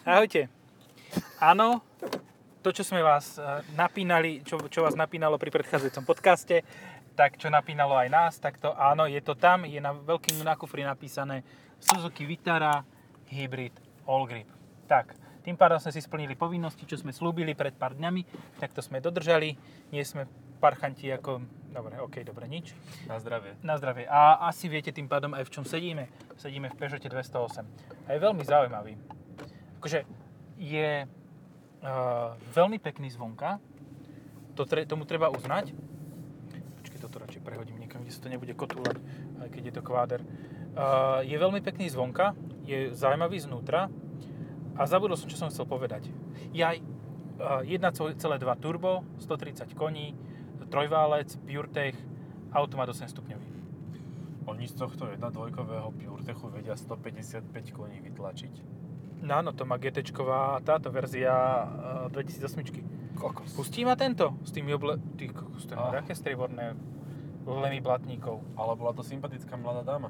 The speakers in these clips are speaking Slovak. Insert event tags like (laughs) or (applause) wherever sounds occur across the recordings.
Ahojte. Áno, to, čo sme vás eh, napínali, čo, čo vás napínalo pri predchádzajúcom podcaste, tak čo napínalo aj nás, tak to áno, je to tam, je na veľkým na kufri napísané Suzuki Vitara Hybrid All Grip. Tak, tým pádom sme si splnili povinnosti, čo sme slúbili pred pár dňami, tak to sme dodržali, nie sme parchanti ako... Dobre, ok, dobre, nič. Na zdravie. Na zdravie. A asi viete tým pádom aj v čom sedíme. Sedíme v Peugeote 208. A je veľmi zaujímavý. Akože je uh, veľmi pekný zvonka. To tre, tomu treba uznať. Počkej, toto radšej prehodím niekam, kde sa to nebude kotúľať, aj keď je to kváder. Uh, je veľmi pekný zvonka, je zaujímavý znútra a zabudol som, čo som chcel povedať. Jaj, uh, 1,2 turbo, 130 koní, trojválec, PureTech, automat 8 stupňový. Oni z tohto 1.2 PureTechu vedia 155 koní vytlačiť. No áno, to má gt táto verzia uh, 2008. Kokos. Pustí ma tento? S tými oble... Ty kokos, to Ah. také strieborné lemy blatníkov. Ale bola to sympatická mladá dáma,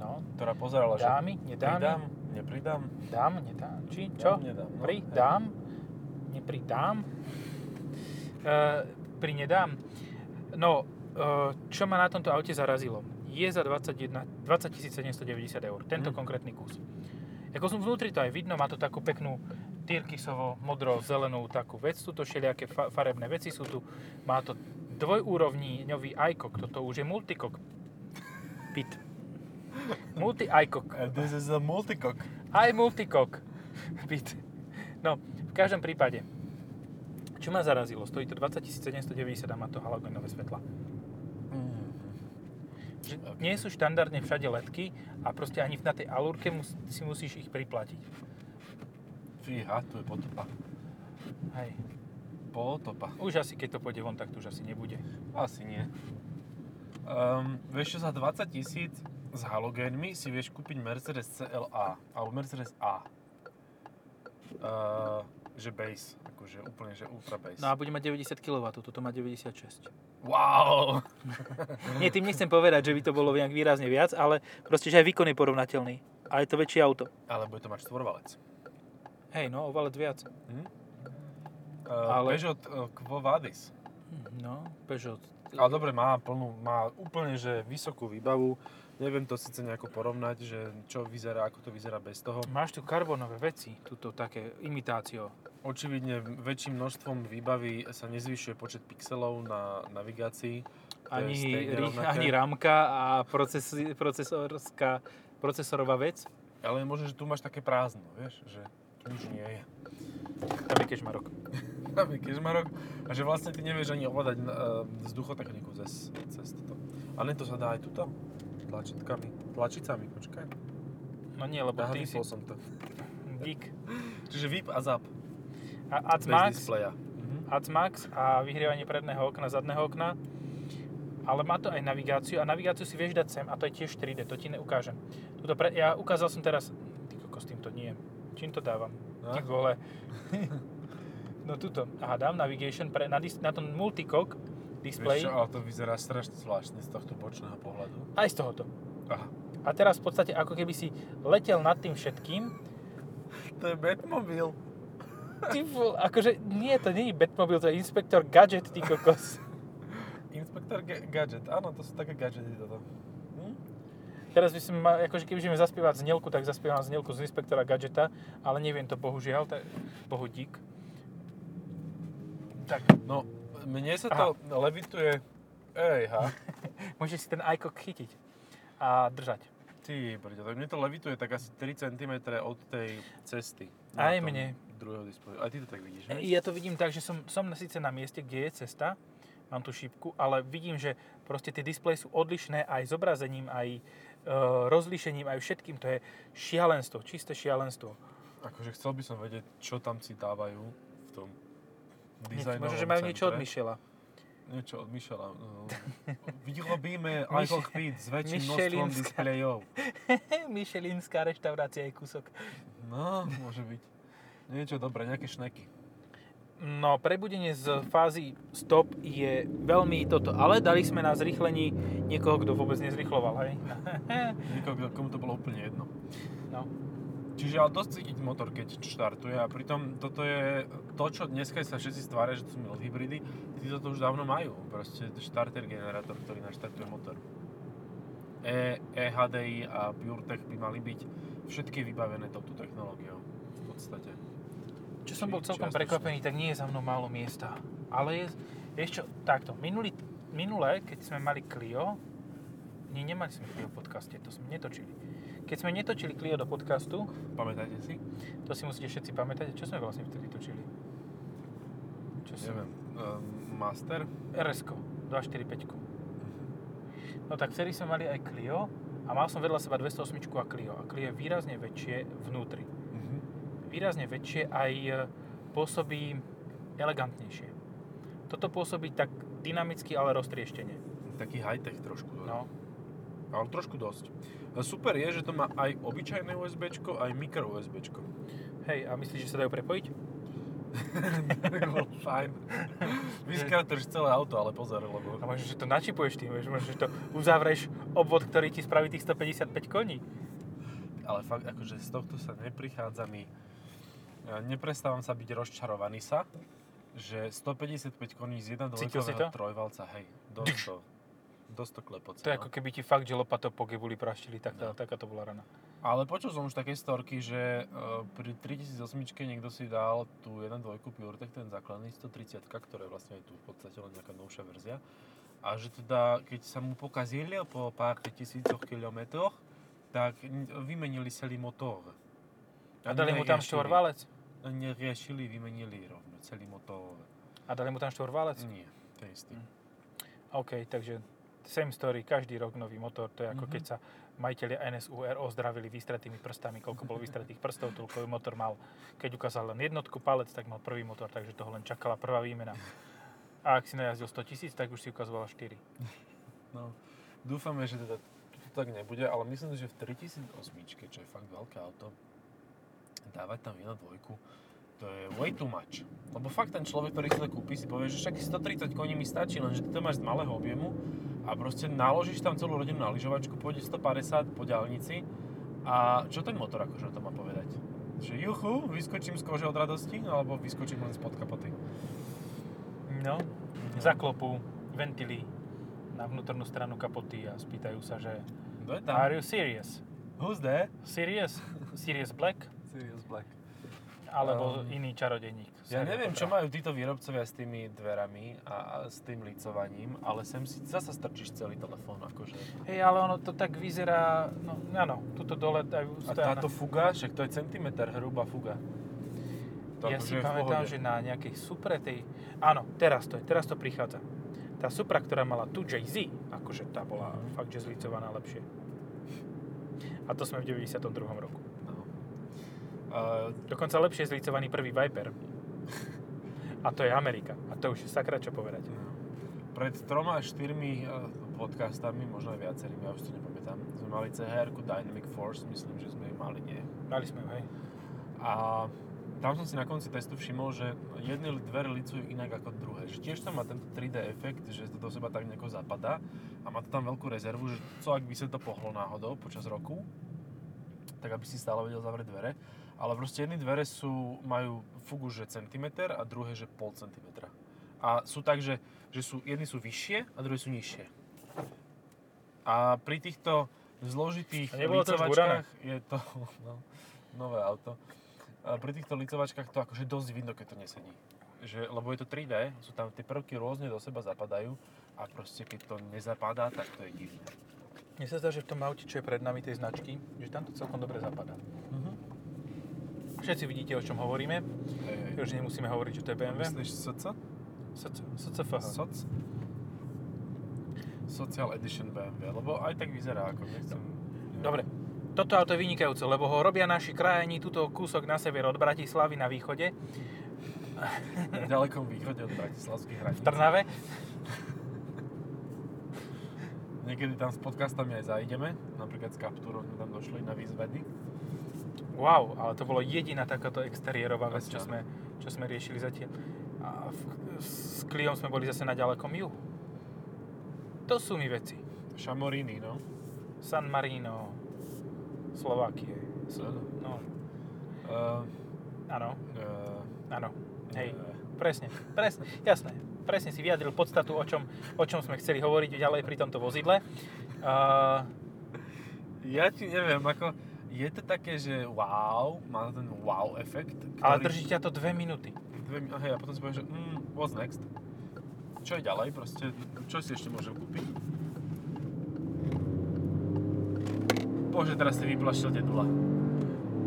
No, ktorá pozerala, že dámy, nedámy, pridám, nepridám, dám, nedám, či čo? Dám, nedám, no. Pridám, nepridám, uh, pri nedám. No, uh, čo ma na tomto aute zarazilo? Je za 21, 20 790 eur, tento Hm. konkrétny kus. Ako som vnútri to aj vidno, má to takú peknú tyrkysovo modro zelenú takú vec, sú to všelijaké fa- farebné veci sú tu, má to dvojúrovníňový iCock, toto už je multicock. Pit. Multi iCock. And this is a multicock. Aj multicock. Pit. No, v každom prípade, čo ma zarazilo, stojí to 20 790 a má to halogénové svetla. Že nie sú štandardne všade ledky a proste ani na tej alúrke mus, si musíš ich priplatiť. Fíha, tu je potopa. Hej. Potopa. Už asi keď to pôjde von, tak to už asi nebude. Asi nie. Um, vieš čo, za 20 tisíc s halogénmi si vieš kúpiť Mercedes CLA alebo Mercedes A. Uh, že base, akože úplne, že ultra base. No a bude mať 90 kW, toto má 96. Wow! (laughs) Nie, tým nechcem povedať, že by to bolo nejak výrazne viac, ale proste, že aj výkon je porovnateľný. A je to väčšie auto. Ale bude to mať štvorvalec. Hej, no, o valec viac. Hm? Uh, Ale- Peugeot uh, Quo Vadis. No, Peugeot. Ale dobre, má plnú, má úplne, že vysokú výbavu. Neviem to síce nejako porovnať, že čo vyzerá, ako to vyzerá bez toho. Máš tu karbonové veci, tuto také imitácio. Očividne väčším množstvom výbavy sa nezvyšuje počet pixelov na navigácii. Ani, ani ramka a proces, procesorská, procesorová vec. Ale možno, že tu máš také prázdno, vieš, že nič nie je. Tam je kežmarok. (laughs) Tam je kežmarok a že vlastne ty nevieš ani ovládať uh, vzduchotechniku cez, cez toto. A ne to sa dá aj tuto? Tlačítkami. Tlačicami, počkaj. No nie, lebo Aha, ty si som to. geek. Čiže vyp a zap. A AdMax. Mhm. AdMax a vyhrievanie predného okna, zadného okna. Ale má to aj navigáciu a navigáciu si vieš dať sem a to je tiež 3D, to ti neukážem. Tuto pre, ja ukázal som teraz, ty kokos, tým to nie. Čím to dávam? No. Ty vole. no tuto. Aha, dám navigation pre, na, dis, na tom multicock display. Vieš čo, ale to vyzerá strašne zvláštne z tohto bočného pohľadu. Aj z tohoto. Aha. A teraz v podstate ako keby si letel nad tým všetkým. To je Batmobil. Ty vole, akože nie, to nie je Batmobile, to je Inspektor Gadget, ty kokos. (laughs) Inspektor Ga- Gadget. Áno, to sú také gadgety toto. Hm? Teraz by som mal, akože keby ideme zaspievať znelku, tak zaspievam znelku z Inspektora Gadgeta, ale neviem to bohužiaľ, tak bohu dík. Tak, No, mne sa to levituje... Ej, ha. (laughs) môžeš si ten iCock chytiť a držať. Ty, brďo, tak mne to levituje tak asi 3 cm od tej cesty. Aj mne. Druhého displeju. Aj ty to tak vidíš, ne? Ja to vidím tak, že som, som na- síce na mieste, kde je cesta, mám tú šípku, ale vidím, že proste tie displeje sú odlišné aj zobrazením, aj e, rozlíšením, aj všetkým. To je šialenstvo, čisté šialenstvo. Akože chcel by som vedieť, čo tam si dávajú v tom dizajnovom Možno, že majú niečo od. Michela. Niečo od Michela. (laughs) Vyrobíme Fit s väčším množstvom displejov. Michelinská (laughs) reštaurácia je kúsok. No, môže byť. Niečo dobré, nejaké šneky. No, prebudenie z fázy stop je veľmi toto, ale dali sme na zrýchlení niekoho, kto vôbec nezrýchloval, hej? Nikoho, komu to bolo úplne jedno. no. Čiže ale dosť cítiť motor, keď štartuje a pritom toto je to, čo dneska sa všetci stvária, že to sú mild hybridy, tí to už dávno majú. Proste starter generátor, ktorý naštartuje motor. E, EHDI a PureTech by mali byť všetky vybavené touto technológiou. V podstate. Čo som bol celkom čiastočne. prekvapený, tak nie je za mnou málo miesta. Ale je, čo, takto, minulý, minulé, keď sme mali Clio, nie, nemali sme Clio podcaste, to sme netočili. Keď sme netočili Clio do podcastu, Pamätáte si? to si musíte všetci pamätať, čo sme vlastne vtedy točili? Čo som? Neviem. Um, master? RS-ko, 245. No tak vtedy sme mali aj Clio a mal som vedľa seba 208 a Clio. A Clio je výrazne väčšie vnútri. Mhm. Výrazne väčšie aj e, pôsobí elegantnejšie. Toto pôsobí tak dynamicky, ale roztrieštenie. Taký high-tech trošku. No, Ale trošku dosť. Super je, že to má aj obyčajné USB, aj mikro USB. hej, a myslíš, že sa dajú prepojiť? (laughs) Fajn. Vyskratuješ celé auto, ale pozor, lebo... A možno, že to načipuješ tým, vieš, možno, že to uzavreš obvod, ktorý ti spraví tých 155 koní. Ale fakt, akože z tohto sa neprichádza mi... Neprestávam sa byť rozčarovaný sa, že 155 koní z Cítil si 1.2 to? trojvalca, hej, dosť to, dosť to klepoce. To je no. ako keby ti fakt, že lopatou po gebuli praštili, tak tá, No. taká to bola rana. Ale počul som už také storky, že uh, pri 3008 niekto si dal tú 1.2 PureTech, ten základný 130, ktorá je vlastne tu v podstate len nejaká novšia verzia. A že teda, keď sa mu pokazili po pár tisícoch kilometroch, tak vymenili celý motor. A dali mu tam štvorvalec? Neriešili, vymenili rovno celý motor. A dali mu tam štvorvalec? Nie, ten istý. Hm. OK, takže same story, každý rok nový motor, to je ako Mhm. keď sa majiteľi NSUR ozdravili vystratými prstami, koľko bolo vystratých prstov, toľko motor mal. Keď ukázal len jednotku palec, tak mal prvý motor, takže toho len čakala prvá výmena. A ak si najazdil 100 tisíc, tak už si ukazovala 4. No, dúfame, že teda to tak nebude, ale myslím že v 3008, čo je fakt veľké auto, dávať tam 1.2, to je way too much. Lebo fakt ten človek, ktorý si to kúpi, si povie, že však 130 koní mi stačí, lenže ty to máš z malého objemu a proste naložíš tam celú rodinu na lyžovačku, pôjde 150 po diaľnici a čo ten motor akože na to má povedať? Že juchu, vyskočím z kože od radosti, alebo vyskočím len spod kapoty. No, zaklopú ventily na vnútornú stranu kapoty a spýtajú sa, že Kto je tam? Are you serious? Who's there? Serious? Serious Black? Sirius Black. Alebo Um, iný čarodejník? Ja neviem, čo majú títo výrobcovia s tými dverami a, a s tým licovaním, ale sem si zasa strčíš celý telefón, akože. Hej, ale ono to tak vyzerá, no áno, tuto dole dajú A táto fuga, však to je centimeter hrubá fuga. To ja akože si pamätám, že na nejakej Supre tej... Áno, teraz to je, teraz to prichádza. Tá Supra, ktorá mala tu Jay-Z, akože tá bola fakt, že zlicovaná lepšie. A to sme v 92. roku. A, Dokonca lepšie zlicovaný prvý Viper. A to je Amerika. A to už je sakra čo povedať. no. Pred troma, štyrmi eh, podcastami, možno aj viacerými, ja už to nepamätám, sme mali chr Dynamic Force, myslím, že sme ju mali, nie. Mali sme ju, hej. A tam som si na konci testu všimol, že jedny dvere licujú inak ako druhé. Že tiež tam má tento 3D efekt, že to do seba tak nejako zapadá a má to tam veľkú rezervu, že co ak by sa to pohlo náhodou počas roku, tak aby si stále vedel zavrieť dvere. Ale proste jedny dvere sú, majú fugu, že centimeter a druhé, že pol centimetra. A sú tak, že, že sú, jedny sú vyššie a druhé sú nižšie. A pri týchto zložitých licovačkách je to (laughs) no, nové auto. A pri týchto licovačkách to akože dosť vidno, keď to nesedí. Že, lebo je to 3D, sú tam tie prvky rôzne do seba zapadajú a proste keď to nezapadá, tak to je divné. Mne sa zdá, že v tom aute, čo je pred nami tej značky, že tam to celkom dobre zapadá. Mhm. Všetci vidíte, o čom hovoríme. Hej. Už nemusíme hovoriť, že to je BMW. Myslíš SC? SC- SCFH. Soc? Social Edition BMW, lebo aj tak vyzerá ako nechcem... Dobre, toto auto je vynikajúce, lebo ho robia naši krajani tuto kúsok na sever od Bratislavy na východe, Na ďalekom východe od Bratislavských hraníc. v Trnave. Niekedy tam s podcastami aj zajdeme, napríklad s Capturou sme tam došli na výzvedy. Wow, ale to bolo jediná takáto exteriérová vec, čo sme, čo sme riešili zatiaľ. A v, s Kliom sme boli zase na ďalekom juhu. To sú mi veci. Šamoríny, no. San Marino, Slovakie. Áno. No, Uh, Áno, uh, áno. Hej, uh, presne, presne, jasné. Presne si vyjadril podstatu, o čom, o čom sme chceli hovoriť ďalej pri tomto vozidle. Uh, ja ti neviem, ako... Je to také, že wow, má ten wow efekt. ale ktorý- drží ťa to dve minúty. Dve, mi- a hej, a potom si povieš, že mm, what's next? Čo je ďalej? Proste, čo si ešte môžem kúpiť? Bože, teraz si vyplašil dedula.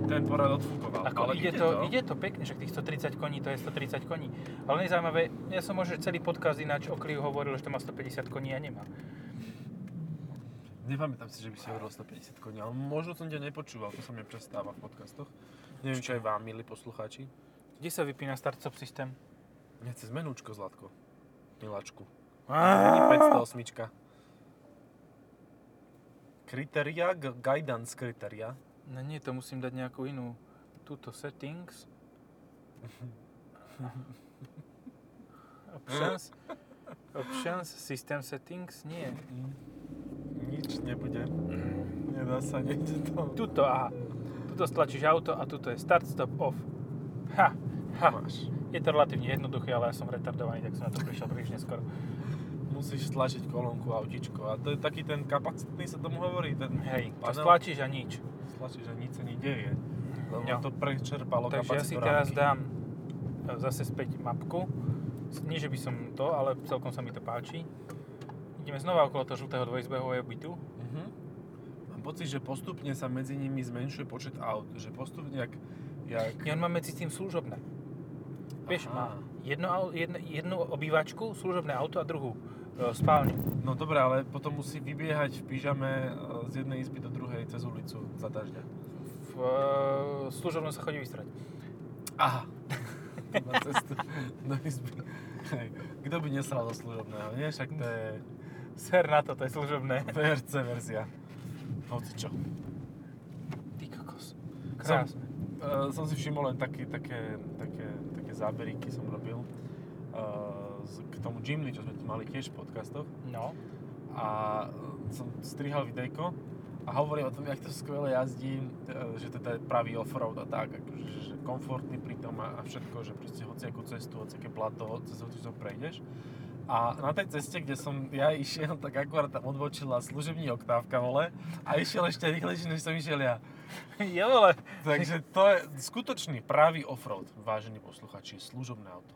Ten porad odfúkoval. Ako ale ide, to, ide to pekne, však tých 130 koní, to je 130 koní. Ale nezaujímavé, ja som možno celý podcast ináč o Clio hovoril, že to má 150 koní a nemá. Nepamätám si, že by si hovoril 150 koní, ale možno som ťa nepočúval, to sa mi prestáva v podcastoch. Neviem, čo aj vám, milí poslucháči. Kde sa vypína start-stop systém? Nie, cez menúčko, Zlatko. Miláčku. Á, 508. Kritéria, guidance kritéria. No nie, to musím dať nejakú inú. Tuto settings. (laughs) Options. Options, system settings, nie. Nič nebude. Nedá sa, nejde to. Tuto, aha. Tuto stlačíš auto a tuto je start, stop, off. Ha, ha. Máš. Je to relatívne jednoduché, ale ja som retardovaný, tak som na to prišiel príliš neskoro. Musíš stlačiť kolónku autičko. A to je taký ten kapacitný sa tomu hovorí. Ten Hej, to panel. stlačíš a nič. Stlačíš a nič sa nedieje. Lebo Jo. to prečerpalo Takže ja si teraz ramky. dám e, zase späť mapku. Nie, že by som to, ale celkom sa mi to páči. Ideme znova okolo toho žltého dvojizbehového bytu. Mhm. Mám pocit, že postupne sa medzi nimi zmenšuje počet aut. Že postupne, jak... jak... Nie, on má medzi tým služobné. Vieš, má jedno, jedno, jednu obývačku, služobné auto a druhú e, spálňu. No dobré, ale potom musí vybiehať v pyžame e, z jednej izby do druhej cez ulicu za dažďa. V e, služobnom sa chodí vystrať. Aha. (laughs) Na cestu do izby. Kto by nesral do služobného, nie? Však to je Ser na to, to je služobné. VRC verzia. Hoci čo. Ty kokos. Som, Krásne. uh, som si všimol len také, také, také, také záberíky som robil uh, z, k tomu Jimny, čo sme tu mali tiež v podcastoch. No. A uh, som strihal videjko a hovorím o tom, jak to skvele jazdí, že teda je pravý offroad a tak, akože, že komfortný pri tom a, a všetko, že proste hociakú cestu, hociaké blato, cez hoci prejdeš. A na tej ceste, kde som ja išiel, (laughs) tak akurát tam odbočila služební oktávka, vole, a išiel ešte rýchlejšie, než som išiel ja. (laughs) Jo, ale Takže to je skutočný pravý offroad, vážení posluchači, služobné auto.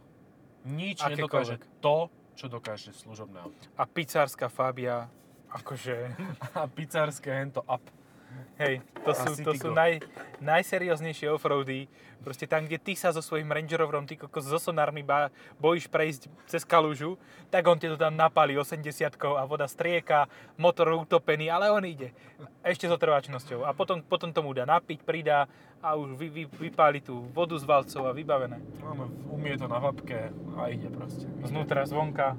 Nič Akékoľvek. nedokáže to, čo dokáže služobné auto. a pizzárska Fabia, akože, (laughs) A pizzárske hento up. Hej, to sú, to sú naj, najserióznejšie offroady. Proste tam, kde ty sa so svojím Range Roverom, ty kokos so sonármi ba, bojíš prejsť cez kalužu, tak on ti to tam napálí 80 a voda strieka, motor utopený, ale on ide. Ešte s otrvačnosťou. A potom, potom tomu dá napiť, pridá a už vy, vy, vypáli tú vodu z valcov a vybavené. Áno, umie to na vapke a ide proste. Znútra, zvonka.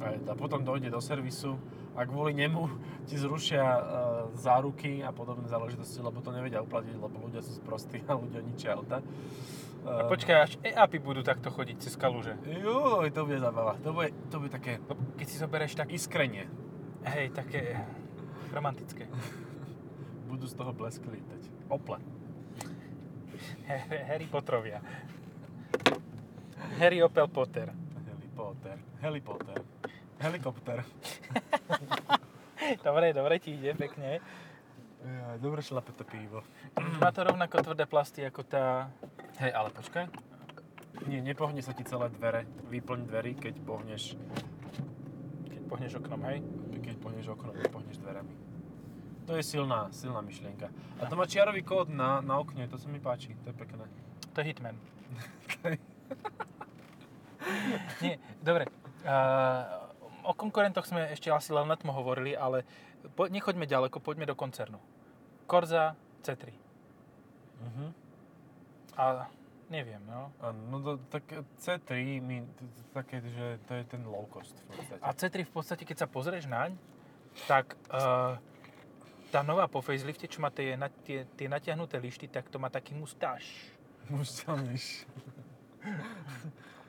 A potom dojde do servisu a kvôli nemu ti zrušia uh, záruky a podobné záležitosti, lebo to nevedia uplatiť, lebo ľudia sú sprostí a ľudia ničia auta. A Uh, počkaj, až e-apy budú takto chodiť cez kaluže. Joj, to bude zabava. To bude, to bude také Keď si zoberieš tak, iskrenie. hej, také romantické. (laughs) Budú z toho blesky lietať. Ople. Harry Potterovia. Harry Opel Potter. Harry Potter. Harry Potter. Helikopter. (laughs) Dobre, dobre ti ide, pekne. Ja, dobre šlape to pivo. Má to rovnako tvrdé plasty ako tá... Hej, ale počkaj. Nie, nepohne sa ti celé dvere. Vyplň dverí, keď pohneš, Keď pohneš oknom, hej. keď pohneš okno, nepohneš dverami. To je silná, silná myšlienka. A to má čiarový kód na, na okne, to sa mi páči, to je pekné. To je Hitman. (laughs) Nie, dobre. Uh, o konkurentoch sme ešte asi len letmo hovorili, ale po, nechoďme ďaleko, poďme do koncernu. Korza C3. Mhm. A neviem, no. Áno, no to, tak C3 mi také, že to je ten low cost v podstate. A C3 v podstate, keď sa pozrieš naň, tak uh, tá nová po facelifte, čo má tie, na, tie, tie natiahnuté lišty, tak to má taký mustáž. Mušťanejší. (laughs)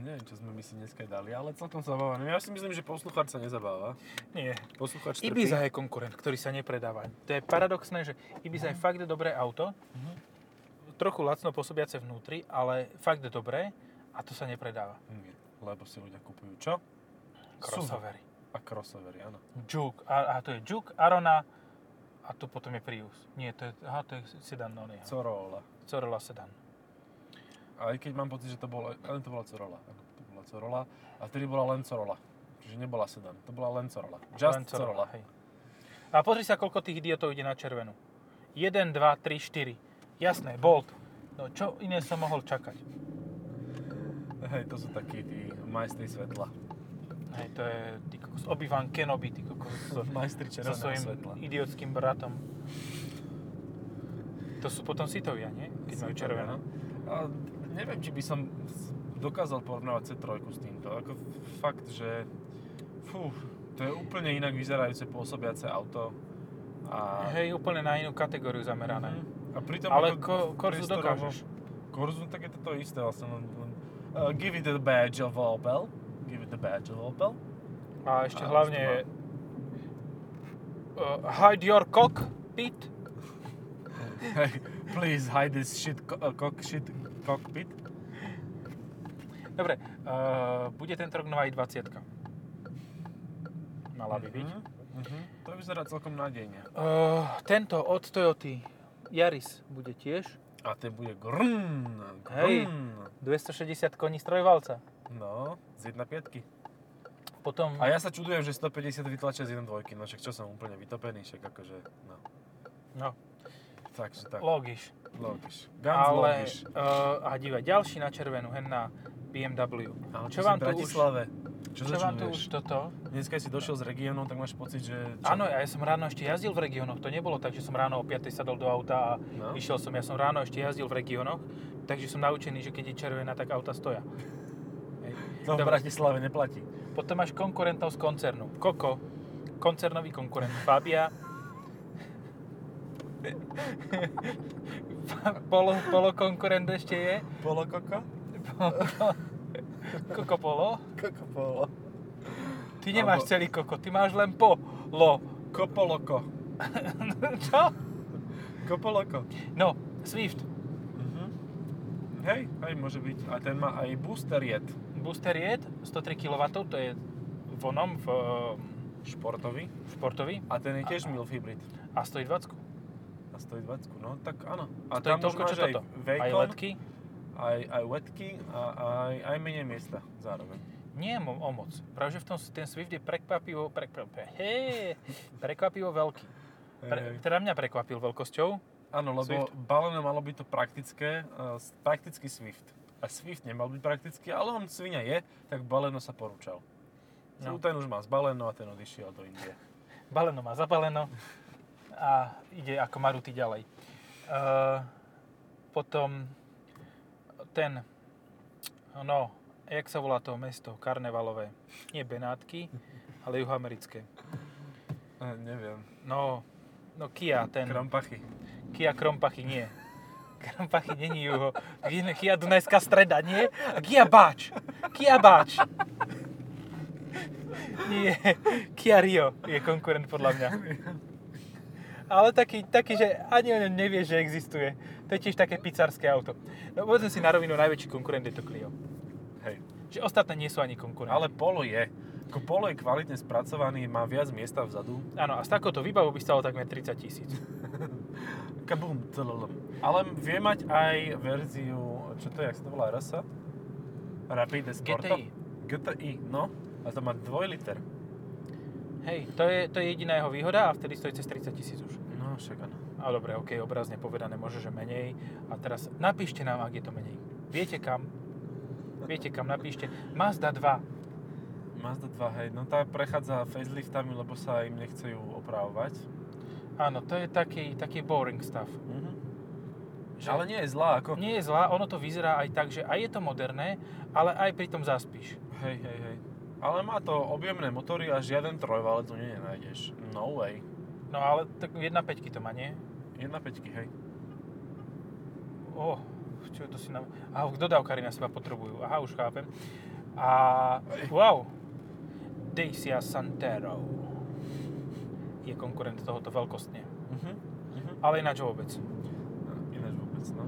Neviem, čo sme my si dneska dali, ale celkom zabávané. Ja si myslím, že poslucháč sa nezabáva. Nie. Poslucháč trpí. Ibiza je konkurent, ktorý sa nepredáva. To je paradoxné, že Ibiza je fakt dobré auto, trochu lacno pôsobiace vnútri, ale fakt dobré a to sa nepredáva. Nie, lebo si ľudia kupujú čo? Crossovery. A crossovery, áno. Juke, a, a to je Juke, Arona a tu potom je Prius. Nie, to je, aha, to je sedan, no nie. Corolla. Corolla sedan. Aj keď mám pocit, že to bolo, ale to bola Corolla. To bola Corolla. A vtedy bola len Corolla. Čiže nebola sedan. To bola len Corolla. Just Len Corolla. hej. A pozri sa, koľko tých idiotov ide na červenú. 1, 2, 3, 4. Jasné, Bolt. No čo iné som mohol čakať? Hej, to sú takí tí majstri svetla. Hej, to je ty kokos, Obi-Wan Kenobi, ty kokos, so, Majstri so svojím svetla. idiotským bratom. To sú potom sitovia, nie? Keď majú červené. A neviem, či by som dokázal porovnávať C3 s týmto. Ako fakt, že fú, to je úplne inak vyzerajúce pôsobiace auto. A, Hej, úplne na inú kategóriu zamerané. a pritom Ale ako ko, priestorovo- dokážeš. Korzu, tak je to to isté vlastne. Uh, give it the badge of Opel. Give it the badge of Opel. A ešte A hlavne uh, hide your cock, Pete. Hey, please hide this shit, co- uh, cock, shit cockpit. Dobre, uh, bude tento rok nová i20. Mala by byť. Mhm, mhm. To vyzerá celkom nádejne. Uh, tento od Toyoty Yaris bude tiež. A ten bude grn, Hej. grn. 260 koní strojvalca. No, z 1.5. Potom, A ja sa čudujem, že 150 vytlačia z 1.2, no však čo som úplne vytopený, však akože, no. no, Takže tak, logiš. Logiš. Ganz Ale, logiš. uh, a dívaj, ďalší na červenú, hen na BMW. Ale čo vám tu už, Bratislave. Čo, čo sa vám tu už toto? Dneska si došiel z regiónov, tak máš pocit, že... Čo? Áno, ja som ráno ešte jazdil v regiónoch. To nebolo tak, že som ráno o 5 sadol do auta a No. išiel som. Ja som ráno ešte jazdil v regiónoch, takže som naučený, že keď je červená, tak auta stoja. (laughs) To v. Bratislave neplatí. Potom máš konkurentov z koncernu. Koko, koncernový konkurent. Fabia. (laughs) (laughs) polo, polo konkurent ešte je. Polo koko? Koko polo. Koko polo. Ty nemáš Alebo- celý koko, ty máš len polo. Kopoloko. (laughs) Čo? Kopoloko. No, Swift. Mhm. Hej, hej, môže byť. A ten má aj booster jet. Booster jet, 103 kW, to je v onom, v Športový. športový. A ten je tiež MILF hybrid. A stojí 20. A stojí 20, no tak áno. A To je tam toľko, čo aj toto. Aj Vacon, letky. aj, aj wetky a aj, aj menej miesta zároveň. Nie mo- o moc. Práve, že v tom ten Swift je prekvapivo, prekvapivo, hej, prekvapivo veľký. Pre, teda mňa prekvapil veľkosťou. Áno, lebo Swift. baleno malo byť to praktické, uh, praktický Swift. A Swift nemal byť praktický, ale on svinia je, tak baleno sa porúčal. No. Ten už má zbaleno a ten odišiel do Indie. Baleno má zabaleno a ide ako Maruty ďalej. Uh, potom ten, no, jak sa volá to mesto, karnevalové. Nie Benátky, ale juhoamerické. E, neviem. No, no Kia, ten... Krampachy. Kia Krompachy, nie. (laughs) Krompachy není juho. Kia Dunajská streda, nie? A Kia Báč. Kia Báč. Nie. Kia Rio je konkurent podľa mňa. (laughs) Ale taký, taký, že ani o ňom nevie, že existuje. To je tiež také pizzarské auto. No povedzme si na rovinu, najväčší konkurent je to Clio. Hej. Že ostatné nie sú ani konkurenti. Ale Polo je. Ako Polo je kvalitne spracovaný, má viac miesta vzadu. Áno, a s takouto výbavou by stalo takmer 30 tisíc. (laughs) Kabum, tlalala. Ale vie mať aj verziu, čo to je, jak sa to volá, RS? Rapide Sporto? GTI. GTI, no. A to má 2 liter. Hej, to je, to je jediná jeho výhoda a vtedy stojí cez 30 tisíc už. No, však áno. A dobre, ok, obrazne povedané, môže, že menej. A teraz napíšte nám, ak je to menej. Viete kam? Viete kam, napíšte. Mazda 2. Mazda 2, hej, no tá prechádza faceliftami, lebo sa im nechce ju opravovať. Áno, to je taký, taký boring stav. Mhm. Že Ale nie je zlá, ako... nie je zlá, ono to vyzerá aj tak, že aj je to moderné, ale aj pri tom zaspíš. Hej, hej, hej. Ale má to objemné motory a žiaden trojvalec tu nie nenájdeš. No way. No ale tak 1.5 to má, nie? 1.5, hej. Oh, čo to si na... Aha, dodávkari na seba potrebujú. Aha, už chápem. A wow, Dacia Santero je konkurent tohoto veľkostne. Mhm. Ale ináč vôbec. Ináč vôbec, no.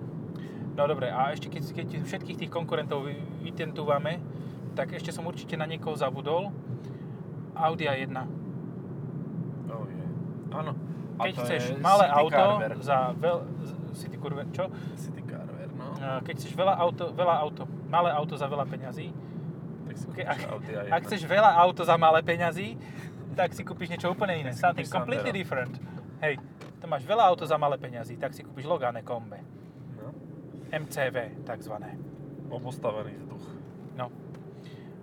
No dobre, a ešte keď, keď všetkých tých konkurentov vy- vytentúvame, tak ešte som určite na niekoho zabudol. Audi A1. Oh, je. Áno. Keď chceš je malé City auto Carver. za veľ... z- City Curve, čo? City Carver, no. Keď chceš veľa auto, veľa auto, malé auto za veľa peňazí, Tak si okay, ak, Audi A1. ak chceš veľa auto za malé peňazí, tak si kúpiš niečo úplne iné. Something completely Sandero. different. Hej, to máš veľa auto za malé peňazí, tak si kúpiš Logane Kombe. No. MCV, takzvané. Obostavený vzduch.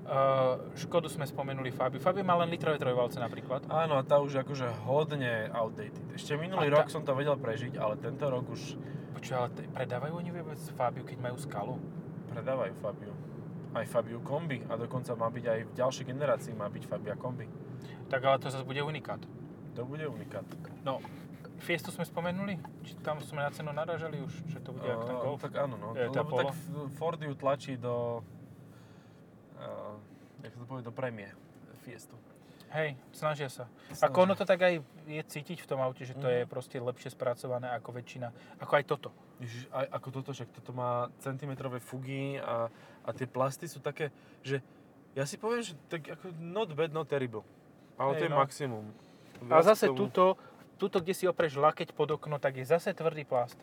Uh, Škodu sme spomenuli Fabiu. Fabio má len litrové trojvalce napríklad. Áno, a tá už akože hodne outdated. Ešte minulý A tá- rok som to vedel prežiť, ale tento rok už Počuj, ale t- predávajú oni vôbec Fabiu, keď majú skalu? predávajú Fabiu. Aj Fabiu kombi a dokonca má byť aj v ďalšej generácii má byť Fabia kombi. Tak ale to zase bude unikát. To bude unikát. No, Fiestu sme spomenuli? Či tam sme na cenu naražali už, že to bude jak ten Uh, Golf? tak áno, no. Je, tá Lebo tak Polo? F- Ford ju tlačí do... Jak sa to povie, do prémie Fiestu. Hej, snažia sa. Snažia. Ako ono to tak aj je cítiť v tom aute, že to je Mhm. proste lepšie spracované ako väčšina, ako aj toto. Ježiš, aj ako toto, však toto má centimetrové fugy a, a tie plasty sú také, že ja si poviem, že tak ako not bad, not terrible. Ale Hej, to je no. maximum. A zase tomu- tuto, tuto, kde si opreš lakeť pod okno, tak je zase tvrdý plast.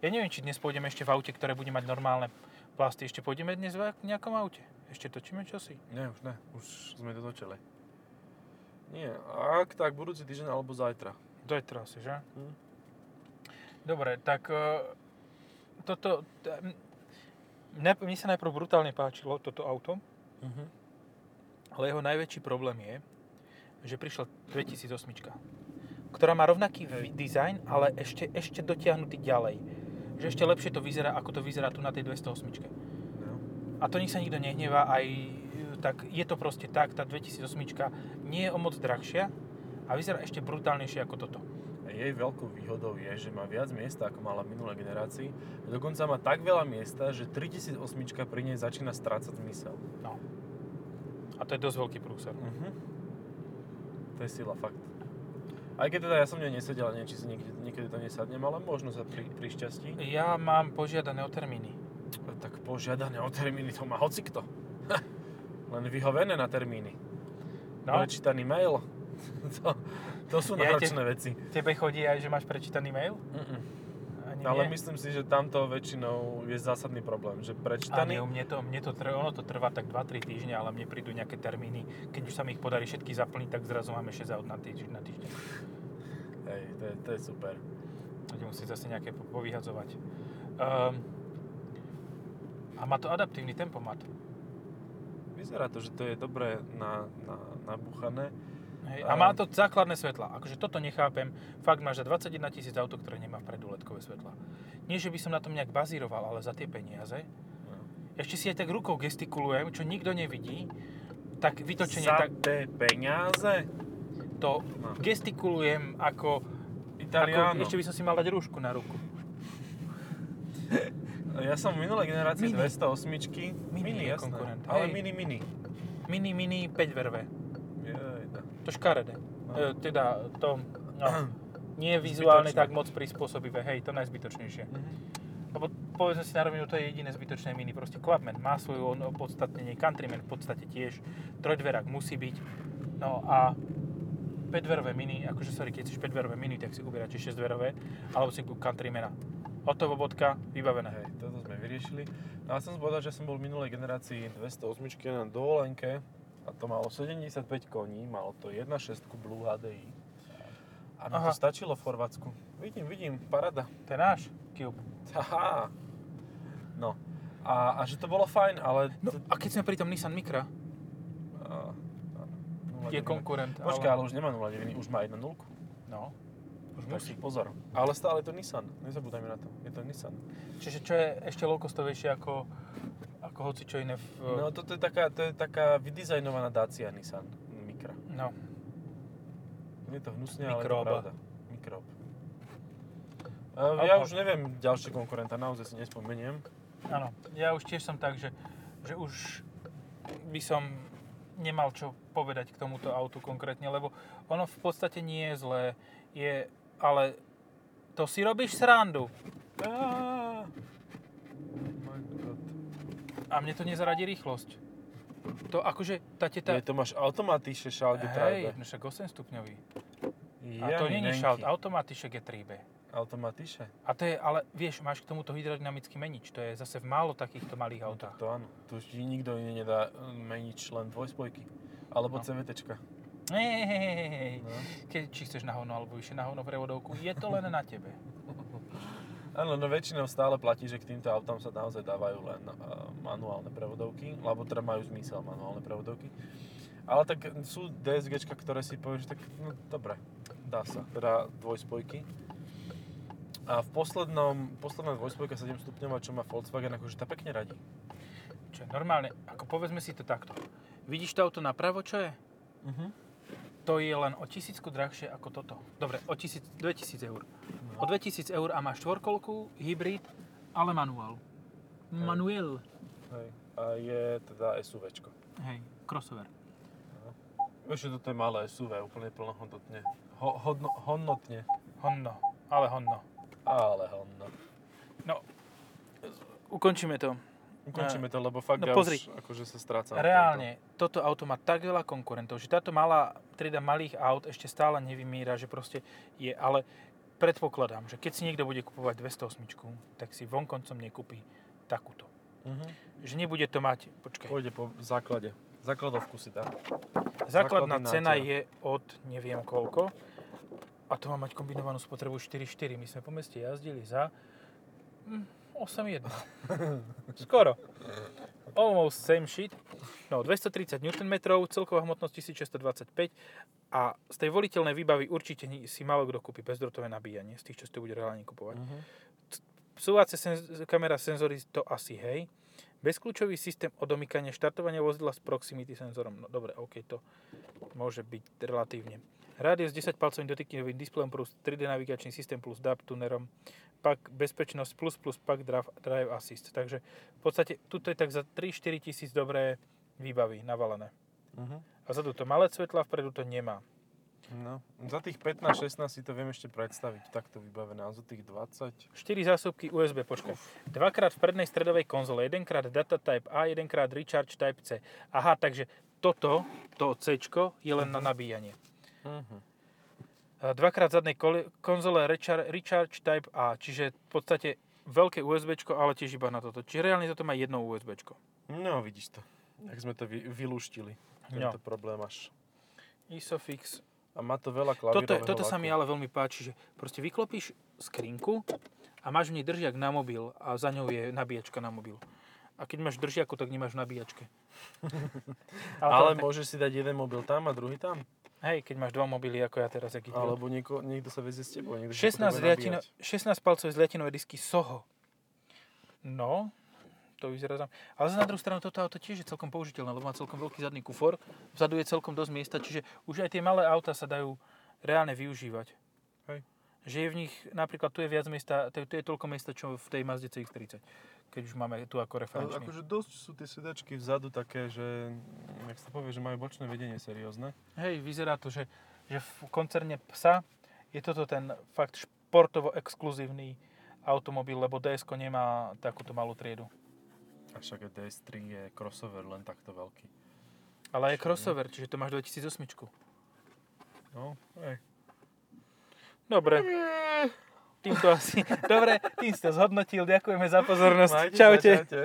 Ja neviem, či dnes pôjdeme ešte v aute, ktoré bude mať normálne plasty. Ešte pôjdeme dnes v nejakom aute? Ešte točíme čosi? Nie, už ne, už sme to točili. Nie, ak tak budúci týždeň alebo zajtra. Zajtra asi, že? Hm. Dobre, tak e, toto... t- Mne, mne sa najprv brutálne páčilo toto auto, Mhm. ale jeho najväčší problém je, že prišla 2008, ktorá má rovnaký Hej. dizajn, ale ešte, ešte dotiahnutý ďalej. Že ešte lepšie to vyzerá, ako to vyzerá tu na tej 208. A to nech sa nikto nehnevá, aj e, tak je to proste tak, tá 2008 nie je o moc drahšia a vyzerá ešte brutálnejšie ako toto. Jej veľkou výhodou je, že má viac miesta, ako mala v minulej generácii. A dokonca má tak veľa miesta, že 3008 pri nej začína strácať zmysel. No. A to je dosť veľký prúser. Mhm. To je sila, fakt. Aj keď teda ja som nej nesedel, neviem, či si niekedy, niekedy to nesadnem, ale možno sa pri, pri šťastí. Ja mám požiadané o termíny. Tak požiadané o termíny to má hocikto. Len vyhovené na termíny. No, Prečítaný mail. (laughs) to, to sú Ja náročné veci. tebe chodí aj, že máš prečítaný mail? Mm-mm. Ani Ale nie? myslím si, že tamto väčšinou je zásadný problém, že prečítaný... u mne to, mne to trvá, ono to trvá tak 2-3 týždne, ale mne prídu nejaké termíny. Keď už sa mi ich podarí všetky zaplniť, tak zrazu máme 6 aut na týždeň. Na týždeň. Hej, to je, to je super. Budem musieť zase nejaké po- povyhadzovať. Um, a má to adaptívny tempomat. Vyzerá to, že to je dobré na, na, nabúchané. Hej, a má to základné svetla. Akože toto nechápem. Fakt máš za 21 tisíc auto, ktoré nemá vpredu ledkové svetla. Nie, že by som na tom nejak bazíroval, ale za tie peniaze. No. Ešte si aj tak rukou gestikulujem, čo nikto nevidí. Tak vytočenie, Za tak tie peniaze? to No. gestikulujem ako, ako... Italiano. Ešte by som si mal dať rúšku na ruku. (laughs) Ja som v minulej generácii Mini. 208 Mini mini, jasné. konkurent, Ale hej. mini, mini. Mini, mini, 5 verve. Jej, no. To škaredé. No. E, teda to, no, (clears throat) nie je vizuálne Zbytočné. tak moc prispôsobivé. Hej, to najzbytočnejšie. Mhm. Lebo povedzme si na rovinu, to je jediné zbytočné mini. Proste Clubman má svoju on- opodstatnenie, Countryman v podstate tiež, trojdverák musí byť. No a 5-dverové mini, akože sorry, keď chceš 5-dverové mini, tak si kúpi radšej 6-dverové, alebo si kúp Countrymana. Hotovo bodka, vybavené. Hej, toto sme vyriešili. No a chcem povedať, že som bol v minulej generácii 208 na dovolenke a to malo 75 koní, malo to 1.6 Blue HDI. A mi Aha. to stačilo v Chorvátsku. Vidím, vidím, parada. To je náš Cube. Haha. No. A, a že to bolo fajn, ale... No a keď sme pri tom Nissan Micra, A, áno, je 0,9. konkurent. Počkaj, ale už nemá 0,9, už má 1.0. No, už musí. pozor. Ale stále je to Nissan, nezabúdajme na to. Je to Nissan. Čiže čo je ešte low-costovejšie ako, ako hoci čo iné v... No toto je taká, to je taká vydizajnovaná Dacia Nissan Micra. no. Je to hnusne, ale to pravda. Mikrob. Ja už neviem ďalšie konkurenta, naozaj si nespomeniem. Áno, ja už tiež som tak, že, že už by som nemal čo povedať k tomuto autu konkrétne, lebo ono v podstate nie je zlé, je, ale to si robíš srandu. Á, A mne to nezaradí rýchlosť. To akože, tá teta... Je to máš automatiše Schalge Hej, 3B. no však 8 stupňový. A Ja, to není šalt, automatišek je 3B. Automatiše? A to je, ale vieš, máš k tomuto hydrodynamický menič. To je zase v málo takýchto malých No, autách. tak to áno. Tu už ti nikto iný nedá eh, meniť len dvojspojky. Alebo No. CVTčka. Hej, hej, hej. No. Keď, či chceš na hovno alebo vyššie na hovno prevodovku, je to len na tebe. (laughs) Áno, no väčšinou stále platí, že k týmto autám sa naozaj dávajú len uh, manuálne prevodovky, lebo teda majú zmysel manuálne prevodovky. Ale tak sú DSGčka, ktoré si povieš, tak no dobre, dá sa, teda dvojspojky. A v poslednom, posledná dvojspojka 7 stupňová, čo má Volkswagen, akože tá pekne radí. Čo je normálne, ako povedzme si to takto. Vidíš to auto napravo, čo je? Uh-huh. To je len o tisícku drahšie ako toto. Dobre, o tisíc, 2000 eur. O 2000 eur a máš štvorkolku, hybrid, ale manuál. Manuel. Hej. A je teda SUVčko. Hej, crossover. Vieš, že toto je malé SUV, úplne plnohodnotne. Ho, hodno, hodnotne. Honno, ale honno. Ale honno. No, ukončíme to. Ukončíme to, lebo fakt No ja pozri. už akože sa strácam. v Reálne, toto auto má tak veľa konkurentov, že táto malá trieda malých aut ešte stále nevymíra, že proste je, ale predpokladám, že keď si niekto bude kupovať 208, tak si vonkoncom nekúpi takúto. Mhm. Že nebude to mať, počkaj, Pôjde po základe. Základovku si dá. základná základný cena je od neviem koľko a to má mať kombinovanú spotrebu 4.4. My sme po meste jazdili za mm, 8.1. Skoro. Almost same shit. No, 230 Nm, celková hmotnosť 1625 a z tej voliteľnej výbavy určite si málo kto kúpi bezdrotové nabíjanie, z tých, čo si to bude reálne kupovať. Mhm. Súvace senz- kamera senzory to asi hej. Bezkľúčový systém odomykania štartovania vozidla s proximity senzorom. No dobre, OK, to môže byť relatívne. Rádius 10 palcovým dotykovým displejom plus 3D navigačný systém plus DAP tunerom, pak bezpečnosť plus plus pak drive, drive assist. Takže v podstate tuto je tak za 3-4 tisíc dobré výbavy navalené. Mhm. A zadu to malé svetla, vpredu to nemá. No, za tých 15-16 si to viem ešte predstaviť, takto vybavené, a za tých 20... 4 zásuvky USB, počkaj. Dvakrát v prednej stredovej konzole, jedenkrát data type A, jedenkrát recharge type C. Aha, takže toto, to C je len na nabíjanie. Mhm. A Dvakrát zadnej konzole recharge, recharge type A, čiže v podstate veľké USB, ale tiež iba na toto. Čiže reálne toto má jedno USB. No, vidíš to. Tak sme to vy, vylúštili, No. tento problém až. Isofix. A má to veľa Toto, klavírového toto sa laku. mi ale veľmi páči, že proste vyklopíš skrinku a máš v nej držiak na mobil a za ňou je nabíjačka na mobil. A keď máš držiaku, tak nemáš v nabíjačke. (laughs) Ale to- môžeš si dať jeden mobil tam a druhý tam? Hej, keď máš dva mobily, ako ja teraz, aký Alebo nieko, niekto sa vezie s tebou. Niekto 16, sa potrebuje zliatino, nabíjať. 16 palcové zliatinové disky Soho. No, to vyzerá tam. Ale zase na druhú stranu toto auto tiež je celkom použiteľné, lebo má celkom veľký zadný kufor. Vzadu je celkom dosť miesta, čiže už aj tie malé auta sa dajú reálne využívať. Hej. Že je v nich, napríklad tu je viac miesta, tu je toľko miesta, čo v tej Mazde CX-30. Keď už máme tu ako Ale referenčný. akože dosť sú tie sedačky vzadu také, že, jak sa povie, že majú bočné vedenie seriózne. Hej, vyzerá to, že, že v koncerne PSA je toto ten fakt športovo exkluzívny automobil, lebo ds nemá takúto malú triedu. A však aj DS3 je crossover len takto veľký. Ale je crossover, čiže to máš 2008. No, hej. Dobre. Týmto asi... (laughs) Dobre, tým si to zhodnotil. Ďakujeme za pozornosť. Majte sa, Čaute. čaute.